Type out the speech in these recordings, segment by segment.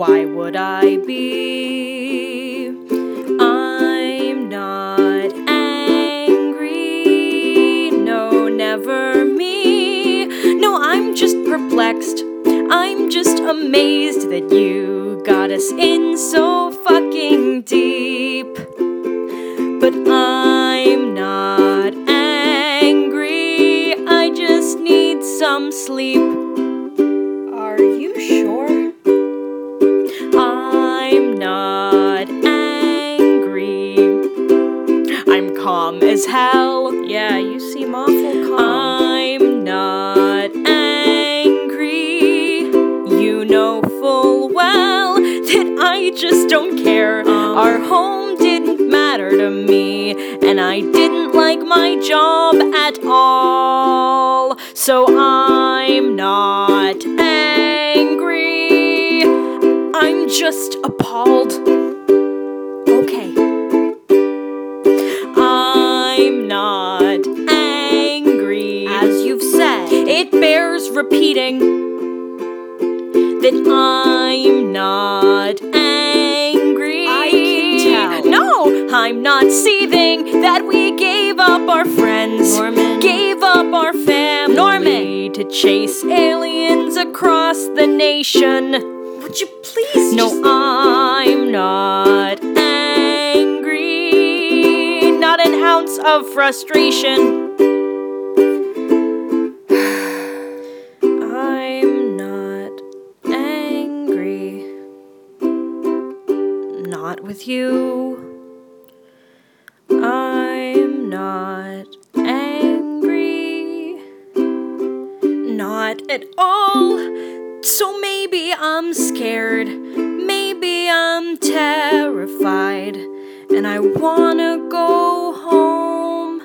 why would I be? I'm not angry. No, never me. No, I'm just perplexed. I'm just amazed that you got us in so fucking deep. But I'm not angry. I just need some sleep. Calm as hell. Yeah, you seem awful calm. I'm not angry. You know full well that I just don't care. Um. Our home didn't matter to me, and I didn't like my job at all. So I'm not angry. I'm just appalled. Repeating that I'm not angry. I can tell. No, I'm not seething that we gave up our friends, Norman. gave up our family, Norman. to chase aliens across the nation. would you please No, just- I'm not angry. Not an ounce of frustration. With you. I'm not angry. Not at all. So maybe I'm scared. Maybe I'm terrified. And I wanna go home.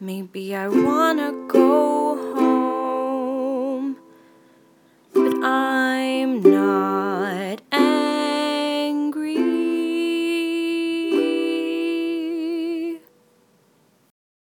Maybe I wanna go home. But I'm not.